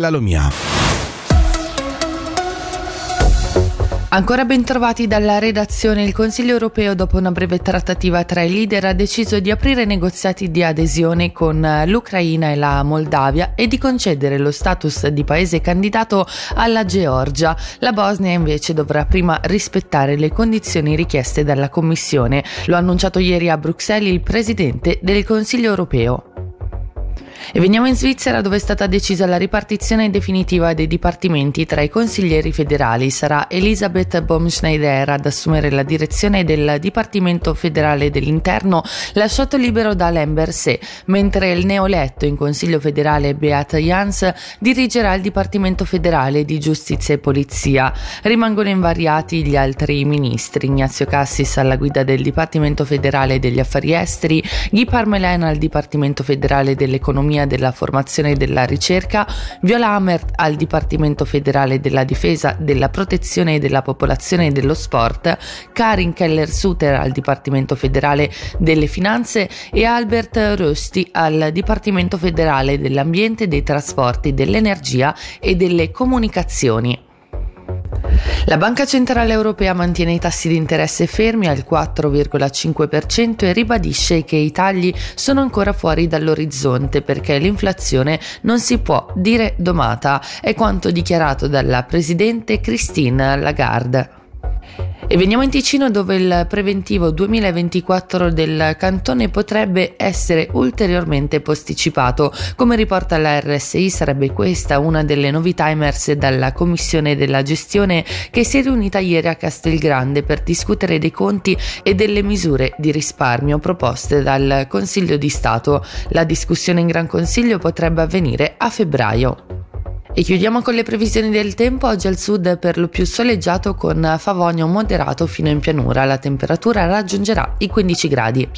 la Lumia. Ancora ben trovati dalla redazione, il Consiglio europeo dopo una breve trattativa tra i leader ha deciso di aprire negoziati di adesione con l'Ucraina e la Moldavia e di concedere lo status di paese candidato alla Georgia. La Bosnia invece dovrà prima rispettare le condizioni richieste dalla Commissione. Lo ha annunciato ieri a Bruxelles il Presidente del Consiglio europeo. E veniamo in Svizzera dove è stata decisa la ripartizione definitiva dei dipartimenti tra i consiglieri federali. Sarà Elisabeth Baumschneider ad assumere la direzione del Dipartimento federale dell'Interno lasciato libero da Lemberse, mentre il neoletto in Consiglio federale Beat Jans dirigerà il Dipartimento federale di Giustizia e Polizia. Rimangono invariati gli altri ministri, Ignazio Cassis alla guida del Dipartimento federale degli affari esteri, Guy Parmelin al Dipartimento federale dell'economia dell'Economia, della Formazione e della Ricerca, Viola Amert al Dipartimento Federale della Difesa, della Protezione della Popolazione e dello Sport, Karin Keller-Suter al Dipartimento Federale delle Finanze e Albert Rösti al Dipartimento Federale dell'Ambiente, dei Trasporti, dell'Energia e delle Comunicazioni. La Banca Centrale Europea mantiene i tassi di interesse fermi al 4,5% e ribadisce che i tagli sono ancora fuori dall'orizzonte perché l'inflazione non si può dire domata, è quanto dichiarato dalla Presidente Christine Lagarde. E veniamo in Ticino dove il preventivo 2024 del cantone potrebbe essere ulteriormente posticipato. Come riporta la RSI sarebbe questa una delle novità emerse dalla Commissione della gestione che si è riunita ieri a Castelgrande per discutere dei conti e delle misure di risparmio proposte dal Consiglio di Stato. La discussione in Gran Consiglio potrebbe avvenire a febbraio. E chiudiamo con le previsioni del tempo. Oggi al sud è per lo più soleggiato con favonio moderato fino in pianura. La temperatura raggiungerà i 15 gradi.